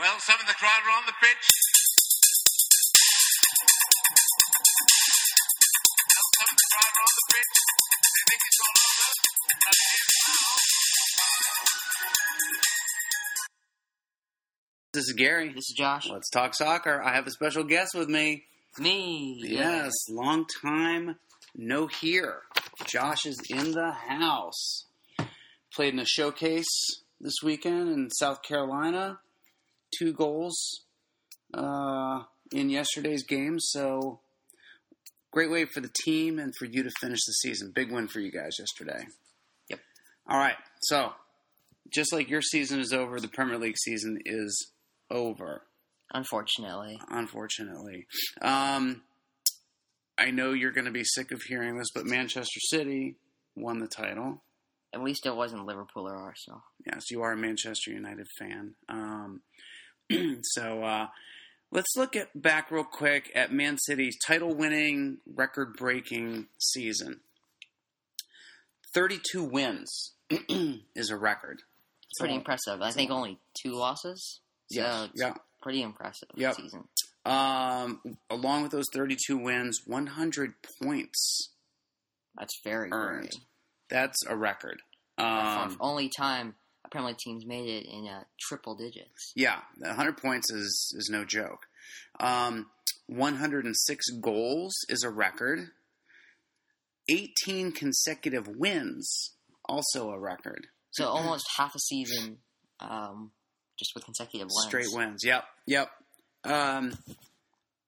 Well, some of the crowd are on the pitch. Some of the crowd are on the pitch. They think it's all over. And it is now. This is Gary. This is Josh. Let's talk soccer. I have a special guest with me. Me. Yes, long time no here. Josh is in the house. Played in a showcase this weekend in South Carolina. Two goals uh, in yesterday's game. So great way for the team and for you to finish the season. Big win for you guys yesterday. Yep. All right. So just like your season is over, the Premier League season is over Unfortunately. unfortunately. Um, I know you're going to be sick of hearing this, but Manchester City won the title. At least it wasn't Liverpool or Arsenal. Yes, you are a Manchester United fan. Um, so uh, let's look at back real quick at Man City's title-winning, record-breaking season. Thirty-two wins is a record. It's pretty So- impressive. I think only two losses. So Yeah, it's yeah. pretty impressive Yep. season. Um, along with those 32 wins, 100 points That's very earned. great. That's a record. Um, only time a Premier League team's made it in uh, triple digits. yeah, 100 points is is no joke. Um, 106 goals is a record. 18 consecutive wins, also a record. So almost half a season um, just with consecutive wins. Straight wins. Yep, yep. Um,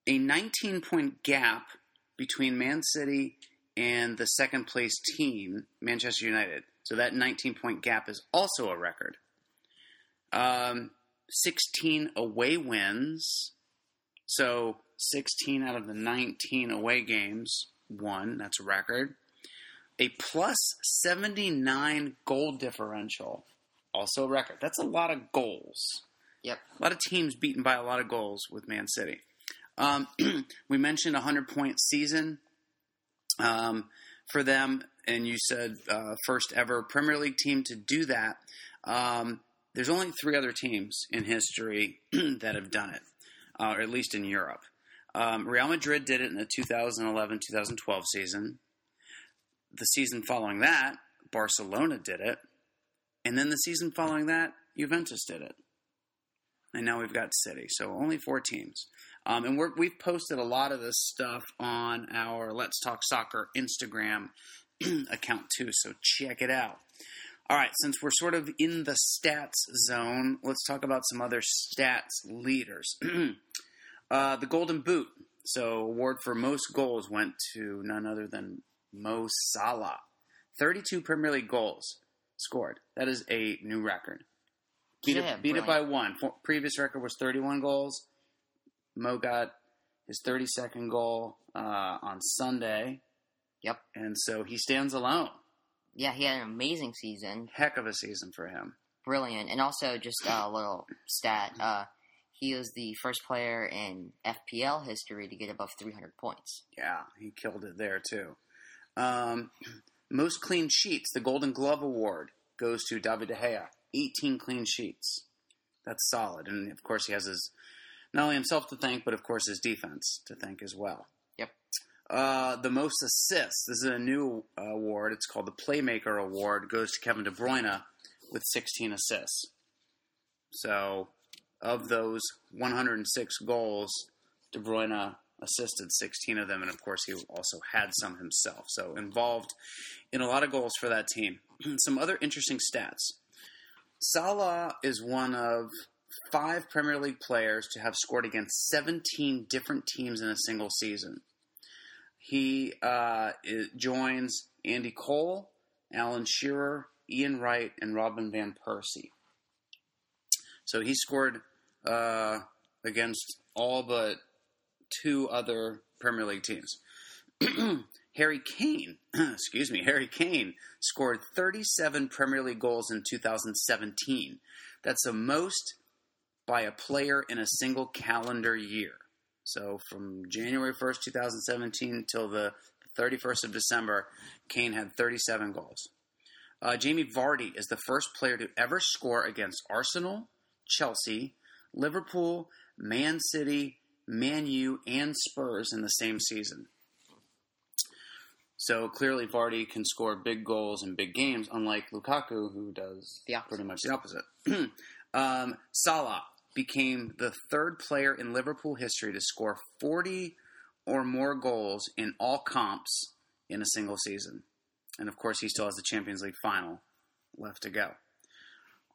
a 19 point gap between Man City and the second place team, Manchester United. So that 19 point gap is also a record. Um, 16 away wins. So 16 out of the 19 away games won. That's a record. A plus 79 goal differential. Also a record. That's a lot of goals. Yep. A lot of teams beaten by a lot of goals with Man City. Um, we mentioned a 100 point season um, for them, and you said uh, first ever Premier League team to do that. Um, there's only three other teams in history that have done it, uh, or at least in Europe. Um, Real Madrid did it in the 2011 2012 season. The season following that, Barcelona did it. And then the season following that, Juventus did it and now we've got City. So only four teams. Um, and we're, we've posted a lot of this stuff on our Let's Talk Soccer Instagram account too. So check it out. All right, since we're sort of in the stats zone, let's talk about some other stats leaders. uh, the Golden Boot. So award for most goals went to none other than Mo Salah. 32 Premier League goals scored. That is a new record. Beat, Yeah, it, beat it by one. Previous record was 31 goals. Mo got his 32nd goal uh, on Sunday. Yep. And so he stands alone. Yeah, he had an amazing season. Heck of a season for him. Brilliant. And also, just a little stat. Uh, he was the first player in FPL history to get above 300 points. Yeah, he killed it there too. Um, most clean sheets, the Golden Glove Award goes to David De Gea. 18 clean sheets. That's solid. And of course, he has his not only himself to thank, but of course his defense to thank as well. Yep. Uh, the most assists. This is a new uh, award. It's called the Playmaker Award. Goes to Kevin De Bruyne with 16 assists. So, of those 106 goals, De Bruyne assisted 16 of them, and of course he also had some himself. So involved in a lot of goals for that team. some other interesting stats. Salah is one of five Premier League players to have scored against 17 different teams in a single season. He uh, joins Andy Cole, Alan Shearer, Ian Wright, and Robin Van Persie. So he scored uh, against all but two other Premier League teams. Harry Kane, excuse me, Harry Kane scored 37 Premier League goals in 2017. That's the most by a player in a single calendar year. So from January 1st, 2017 till the 31st of December, Kane had 37 goals. Uh, Jamie Vardy is the first player to ever score against Arsenal, Chelsea, Liverpool, Man City, Man U, and Spurs in the same season. So clearly, Vardy can score big goals in big games, unlike Lukaku, who does pretty much the opposite. um, Salah became the third player in Liverpool history to score 40 or more goals in all comps in a single season. And of course, he still has the Champions League final left to go.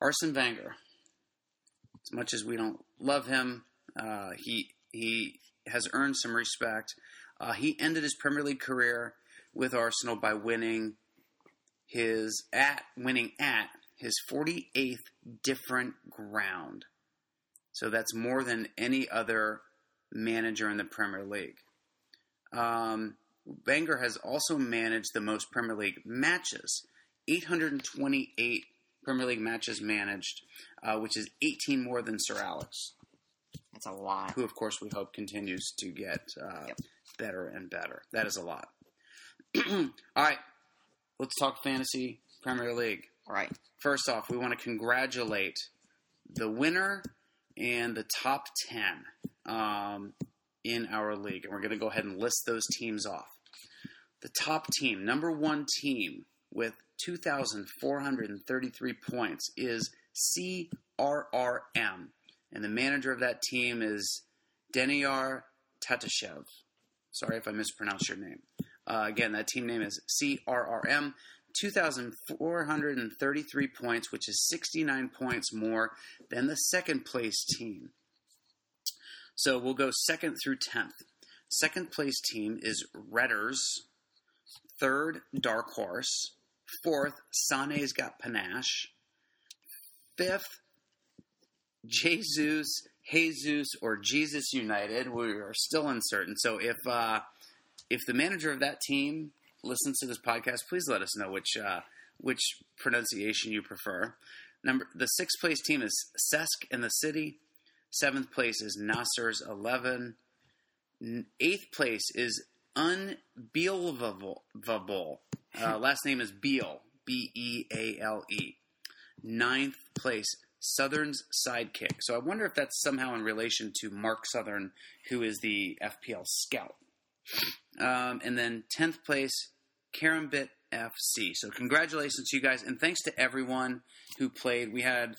Arsene Wenger, as much as we don't love him, uh, he he has earned some respect. Uh, he ended his Premier League career with Arsenal by winning his at winning at his 48th different ground. So that's more than any other manager in the Premier League. Um, Wenger has also managed the most Premier League matches 828 Premier League matches managed, uh, which is 18 more than Sir Alex, That's a lot. who, of course, we hope continues to get uh, Yep. better and better. That is a lot. All right, let's talk fantasy Premier League. All right. First off, we want to congratulate the winner and the top 10 um, in our league. And we're going to go ahead and list those teams off. The top team, number one team with 2,433 points is CRRM. And the manager of that team is Deniar Tatashev. Sorry if I mispronounced your name. Uh, again, that team name is CRRM. 2,433 points, which is 69 points more than the second place team. So we'll go second through 10th. Second place team is Redders. Third, Dark Horse. Fourth, Sane's got Panache. Fifth, Jesus, Jesus, or Jesus United. We are still uncertain. So if uh, if the manager of that team listens to this podcast, please let us know which uh, which pronunciation you prefer. Number the sixth place team is Cesc in the City. Seventh place is Nasser's Eleven. Eighth place is Unbeelvable. Uh, last name is Beal. B E A L E. Ninth place, Southern's Sidekick. So I wonder if that's somehow in relation to Mark Southern, who is the FPL scout. Um, and then 10th place, Karambit FC. So congratulations to you guys, and thanks to everyone who played. We had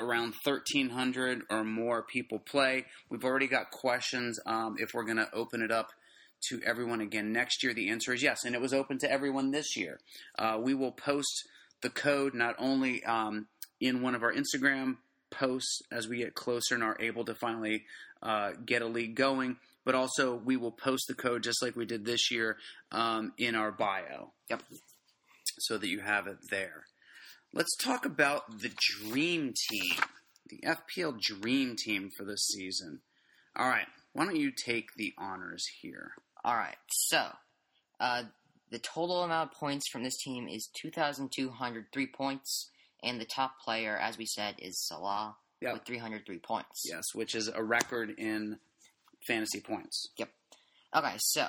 around 1,300 or more people play. We've already got questions um, if we're going to open it up to everyone again next year. The answer is yes, and it was open to everyone this year. Uh, we will post the code not only um, in one of our Instagram posts as we get closer and are able to finally uh, get a league going, but also we will post the code just like we did this year um, in our bio. Yep. So that you have it there. Let's talk about the dream team, the FPL dream team for this season. All right, why don't you take the honors here? All right. So, uh, the total amount of points from this team is 2,203 points, and the top player, as we said, is Salah Yep. with 303 points. Yes, which is a record in fantasy points. Yep. Okay, so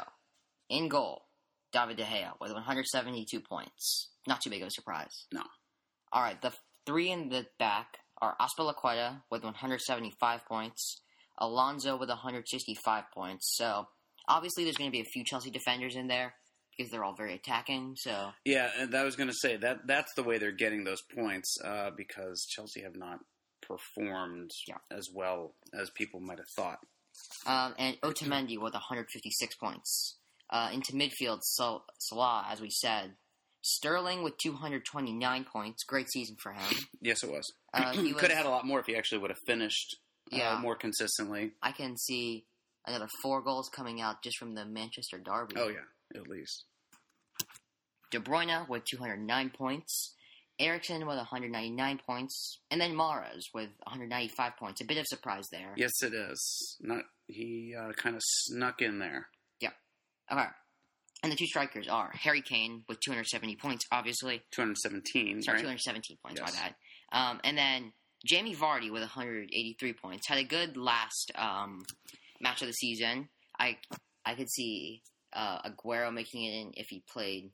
in goal, David De Gea with 172 points. Not too big of a surprise. No. All right, the three in the back are Azpilicueta with 175 points, Alonso with 165 points. So obviously, there's going to be a few Chelsea defenders in there because they're all very attacking. So Yeah, and I was going to say that that's the way they're getting those points uh, because Chelsea have not performed Yeah. as well as people might have thought. Um, and Otamendi with 156 points. Uh, into midfield, Sal- Salah, as we said. Sterling with 229 points. Great season for him. Yes, it was. Uh, he was Could have had a lot more if he actually would have finished uh, Yeah. more consistently. I can see another four goals coming out just from the Manchester Derby. Oh yeah, at least. De Bruyne with 209 points. Eriksen with 199 points. And then Mahrez with 195 points. A bit of surprise there. Yes, it is. Not he uh, kind of snuck in there. Yeah. Okay. And the two strikers are Harry Kane with 270 points, obviously. 217, Sorry, right? 217 points, Yes. my bad. Um, and then Jamie Vardy with 183 points. Had a good last um, match of the season. I I could see uh, Aguero making it in if he played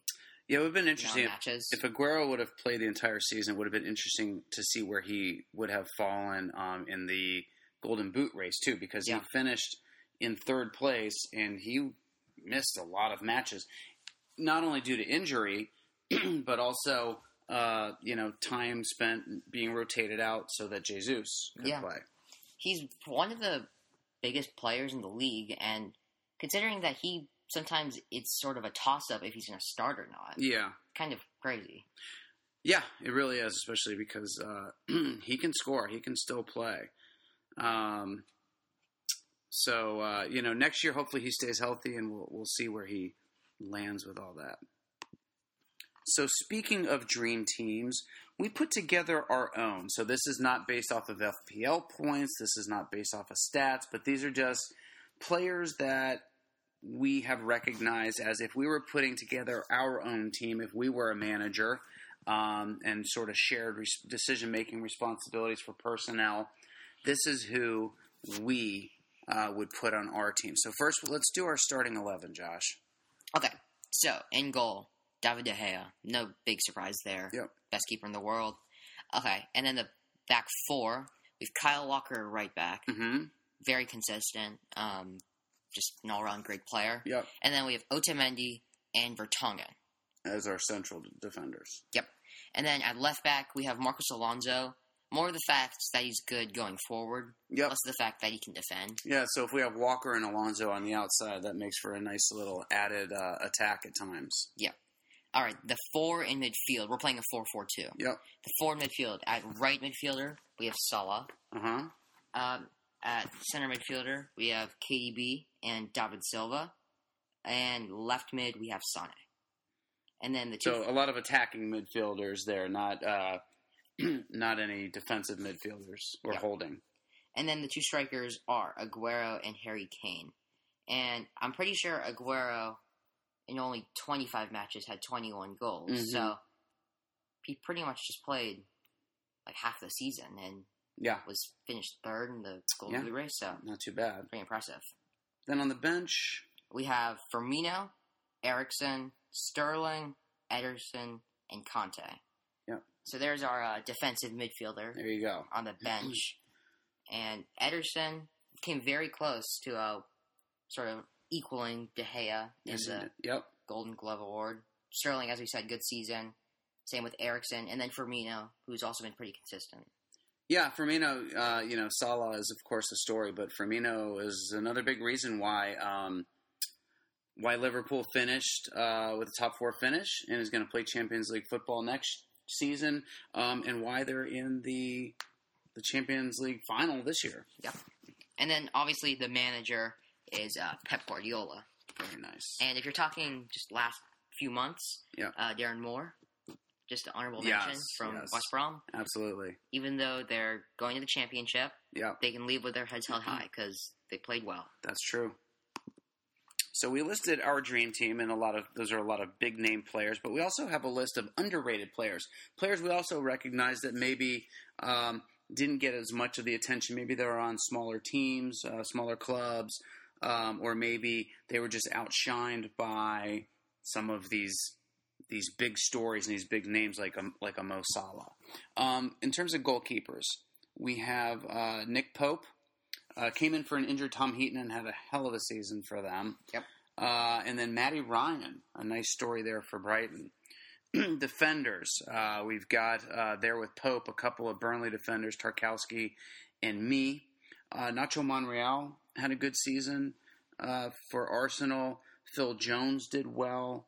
Yeah, it would have been you know, interesting if, matches. if Aguero would have played the entire season. It would have been interesting to see where he would have fallen um, in the Golden Boot race too, because Yeah. he finished in third place and he missed a lot of matches, not only due to injury, but also uh, you know time spent being rotated out so that Jesus could Yeah. play. He's one of the biggest players in the league, and considering that he sometimes it's sort of a toss up if he's going to start or not, Yeah, kind of crazy. yeah, it really is, especially because uh, he can score, he can still play. Um, so uh, you know, next year hopefully he stays healthy, and we'll we'll see where he lands with all that. So speaking of dream teams, we put together our own. So this is not based off of FPL points. This is not based off of stats, but these are just players that we have recognized as if we were putting together our own team, if we were a manager, um, and sort of shared decision making responsibilities for personnel. This is who we uh, would put on our team. So first, let's do our starting eleven, Josh. Okay, so in goal, David De Gea. No big surprise there. Yep. Best keeper in the world. Okay, and then the back four, we've Kyle Walker right back. Mm-hmm. Very consistent. Um, just an all around great player. Yep. And then we have Otamendi and Vertonghen. As our central defenders. Yep. And then at left back, we have Marcos Alonso. More of the fact that he's good going forward, Yep. less the fact that he can defend. Yeah, so if we have Walker and Alonso on the outside, that makes for a nice little added uh, attack at times. Yep. All right, the four in midfield. We're playing a 4 4 2. Yep. The four in midfield. At right midfielder, we have Salah. Uh huh. Um, at center midfielder, we have KDB and David Silva. And left mid, we have Sane. And then the two. So a lot of attacking midfielders there, not uh, not any defensive midfielders or Yeah. holding. and then the two strikers are Aguero and Harry Kane. And I'm pretty sure Aguero, in only 25 matches, had 21 goals. Mhm. So he pretty much just played like half the season and Yeah, was finished third in the Golden Yeah. Race. So not too bad. pretty impressive. Then on the bench, We have Firmino, Eriksen, Sterling, Ederson, and Kante. Yep. So there's our uh, defensive midfielder there you go. on the bench. and Ederson came very close to uh, sort of equaling De Gea in Yes, the Yep. Golden Glove Award. Sterling, as we said, good season. Same with Eriksen, and then Firmino, who's also been pretty consistent. Yeah, Firmino, uh, you know, Salah is of course a story, but Firmino is another big reason why um, why Liverpool finished uh, with a top four finish and is going to play Champions League football next season, um, and why they're in the the Champions League final this year. And then obviously the manager is uh, Pep Guardiola. Very nice. And if you're talking just last few months, Yeah. uh, Darren Moore, just an honorable Yes, mention from yes. West Brom. Absolutely. Even though they're going to the championship, Yeah, they can leave with their heads held high because they played well. that's true. So we listed our dream team, and a lot of those are a lot of big name players, but we also have a list of underrated players. Players we also recognize that maybe um, didn't get as much of the attention. Maybe they were on smaller teams, uh, smaller clubs, um, or maybe they were just outshined by some of these these big stories and these big names like a, like a Mo Salah. Um, in terms of goalkeepers, we have uh, Nick Pope. Uh, came in for an injured Tom Heaton and had a hell of a season for them. Yep. Uh, and then Matty Ryan, a nice story there for Brighton. defenders, uh, we've got uh, there with Pope a couple of Burnley defenders, Tarkowski and Mee. Uh, Nacho Monreal had a good season uh, for Arsenal. Phil Jones did well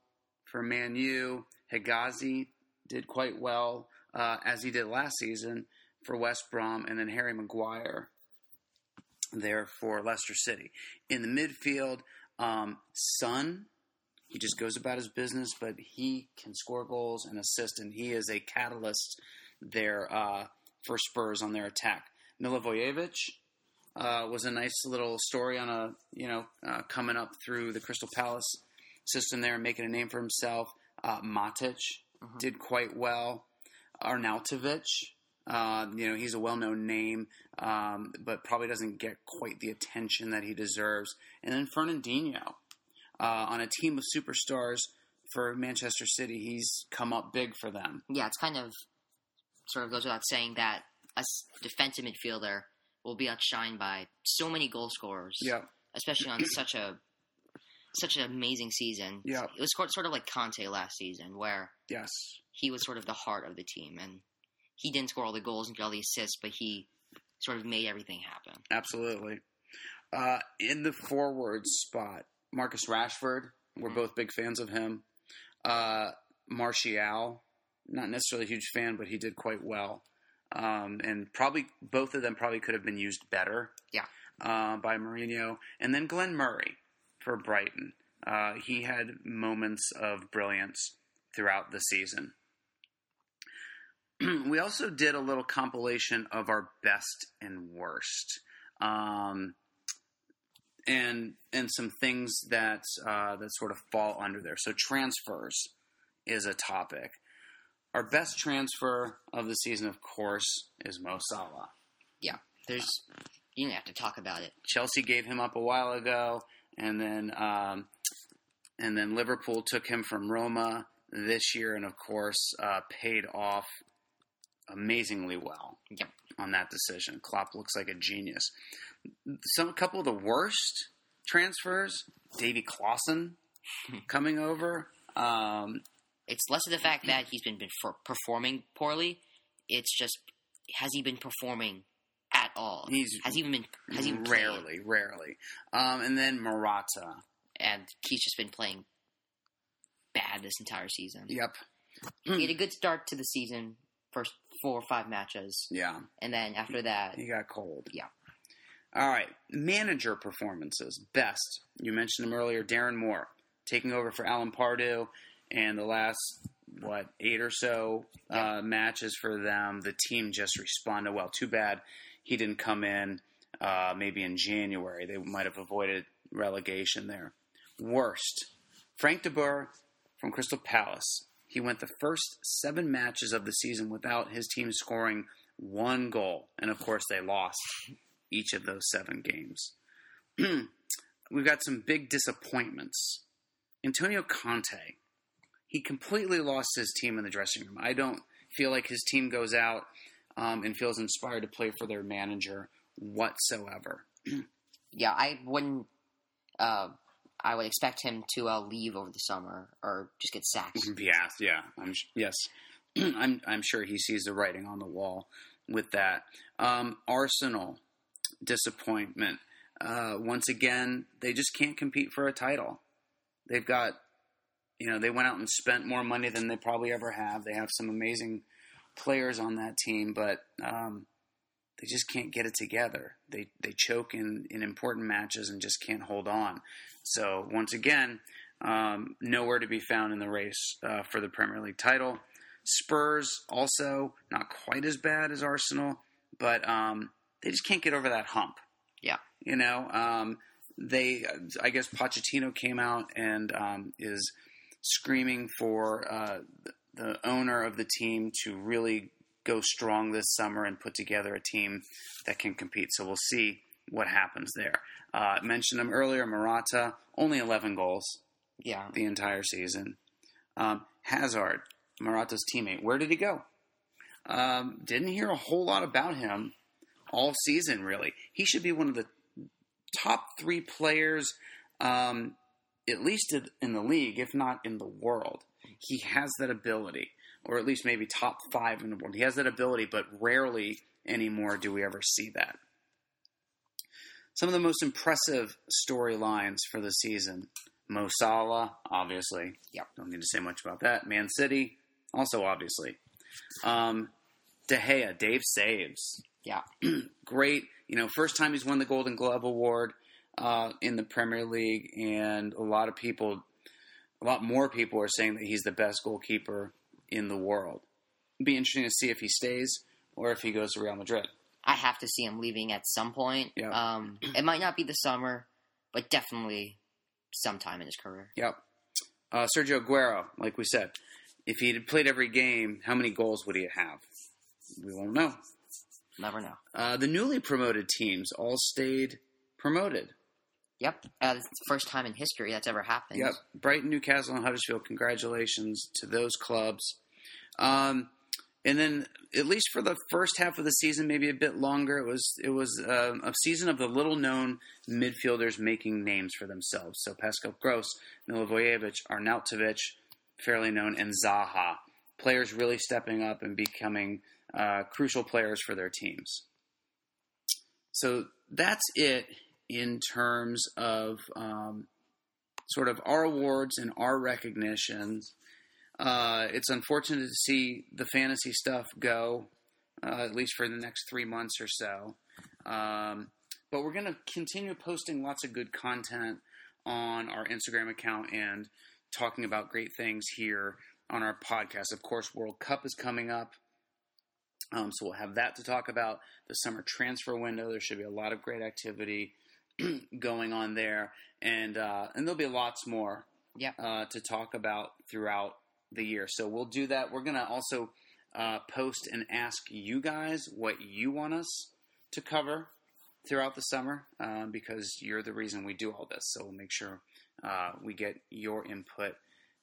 for Man U. Hegazi did quite well, uh, as he did last season for West Brom. And then Harry Maguire there for Leicester City. In the midfield, um, Son, he just goes about his business, but he can score goals and assist, and he is a catalyst there uh, for Spurs on their attack. Milivojevic uh, was a nice little story on a you know uh, coming up through the Crystal Palace system there and making a name for himself. Uh, Matic Mhm. did quite well. Arnautovic, uh, you know, he's a well-known name, um, but probably doesn't get quite the attention that he deserves. And then Fernandinho, uh, on a team of superstars for Manchester City, he's come up big for them. Yeah, it's kind of sort of goes without saying that a defensive midfielder will be outshined by so many goal scorers. Yeah, especially on such a such an amazing season. Yeah. it was sort sort of like Kante last season, where yes, he was sort of the heart of the team, and he didn't score all the goals and get all the assists, but he sort of made everything happen. absolutely. Uh, in the forward spot, Marcus Rashford. We're Mhm. both big fans of him. Uh, Martial, not necessarily a huge fan, but he did quite well. Um, and probably both of them probably could have been used better. Yeah. Uh, by Mourinho, and then Glenn Murray for Brighton. Uh, he had moments of brilliance throughout the season. we also did a little compilation of our best and worst, um, and and some things that uh, that sort of fall under there. So transfers is a topic. Our best transfer of the season, of course, is Mo Salah. There's you don't have to talk about it. Chelsea gave him up a while ago, and then um, and then Liverpool took him from Roma this year, and of course uh, paid off amazingly well Yep. on that decision. Klopp looks like a genius. Some a couple of the worst transfers: Davy Klaassen coming over. Um, It's less of the fact that he's been, been for performing poorly. It's just has he been performing all? he's has he even been has he even played? rarely, rarely. Um, and then Morata. and he's just been playing bad this entire season. Yep. He had a good start to the season, first four or five matches, Yeah. and then after that, He got cold. Yeah. All right. Manager performances. Best. You mentioned him earlier, Darren Moore, taking over for Alan Pardew, and the last, what, eight or so uh, matches for them, the team just responded well. Too bad he didn't come in uh, maybe in January. They might have avoided relegation there. Worst. Frank de Boer from Crystal Palace. He went the first seven matches of the season without his team scoring one goal. And of course, they lost each of those seven games. We've got some big disappointments. Antonio Conte. He completely lost his team in the dressing room. I don't feel like his team goes out um, and feels inspired to play for their manager whatsoever. yeah, I wouldn't. Uh, I would expect him to uh, leave over the summer or just get sacked. Yeah, yeah, I'm sh- yes, I'm I'm sure he sees the writing on the wall with that. Um, Arsenal disappointment. Uh, once again, they just can't compete for a title. They've got, you know, they went out and spent more money than they probably ever have. They have some amazing players on that team, but um, they just can't get it together. They they choke in in important matches and just can't hold on. So once again, um, nowhere to be found in the race uh, for the Premier League title. Spurs also not quite as bad as Arsenal, but um, they just can't get over that hump. Yeah. you know, um, they I guess Pochettino came out and um, is screaming for uh, the owner of the team to really go strong this summer and put together a team that can compete. So we'll see what happens there. Uh, I mentioned him earlier, Morata, only 11 goals Yeah, the entire season. Um, Hazard, Morata's teammate, where did he go? Um, didn't hear a whole lot about him all season, really. He should be one of the top three players, um, at least in the league, if not in the world. He has that ability, or at least maybe top five in the world. He has that ability, but rarely anymore do we ever see that. Some of the most impressive storylines for the season. Mo Salah, obviously. Yep. Don't need to say much about that. Man City, also obviously. Um, De Gea, Dave saves. Yeah. Great. You know, first time he's won the Golden Glove Award uh, in the Premier League, and a lot of people, a lot more people are saying that he's the best goalkeeper in the world. It'd be interesting to see if he stays or if he goes to Real Madrid. I have to see him leaving at some point. Yeah. Um, it might not be the summer, but definitely sometime in his career. Yep. Uh, Sergio Aguero, like we said, if he had played every game, how many goals would he have? We won't know. Never know. Uh, the newly promoted teams all stayed promoted. Yep. Uh, it's the first time in history that's ever happened. Yep. Brighton, Newcastle, and Huddersfield. Congratulations to those clubs. Um, and then at least for the first half of the season, maybe a bit longer, it was it was um, a season of the little known midfielders making names for themselves. So Pascal Gross, Milivojevic, Arnautovic, fairly known, and Zaha, players really stepping up and becoming uh, crucial players for their teams. So that's it in terms of um, sort of our awards and our recognitions. Uh, it's unfortunate to see the fantasy stuff go, uh, at least for the next three months or so. Um, but we're going to continue posting lots of good content on our Instagram account and talking about great things here on our podcast. Of course, World Cup is coming up. Um, so we'll have that to talk about. The summer transfer window, there should be a lot of great activity going on there, and uh, and there'll be lots more Yep. uh, to talk about throughout the year. So we'll do that. We're gonna also uh, post and ask you guys what you want us to cover throughout the summer um, because you're the reason we do all this. So we'll make sure uh, we get your input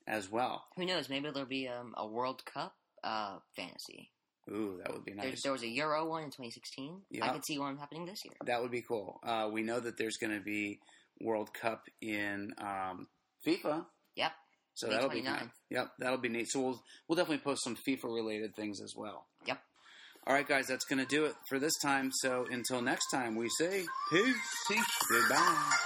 as well. Who knows? Maybe there'll be um, a World Cup uh, fantasy. Ooh, that would be nice. there was a Euro one in 2016. I Yeah. could see one happening this year. That would be cool. Uh, we know that there's going to be World Cup in um, FIFA. Yep. So May that'll be 29. neat. Yep, that'll be neat. So we'll we'll definitely post some FIFA related things as well. Yep. All right, guys, that's going to do it for this time. So until next time, we say peace, peace, goodbye.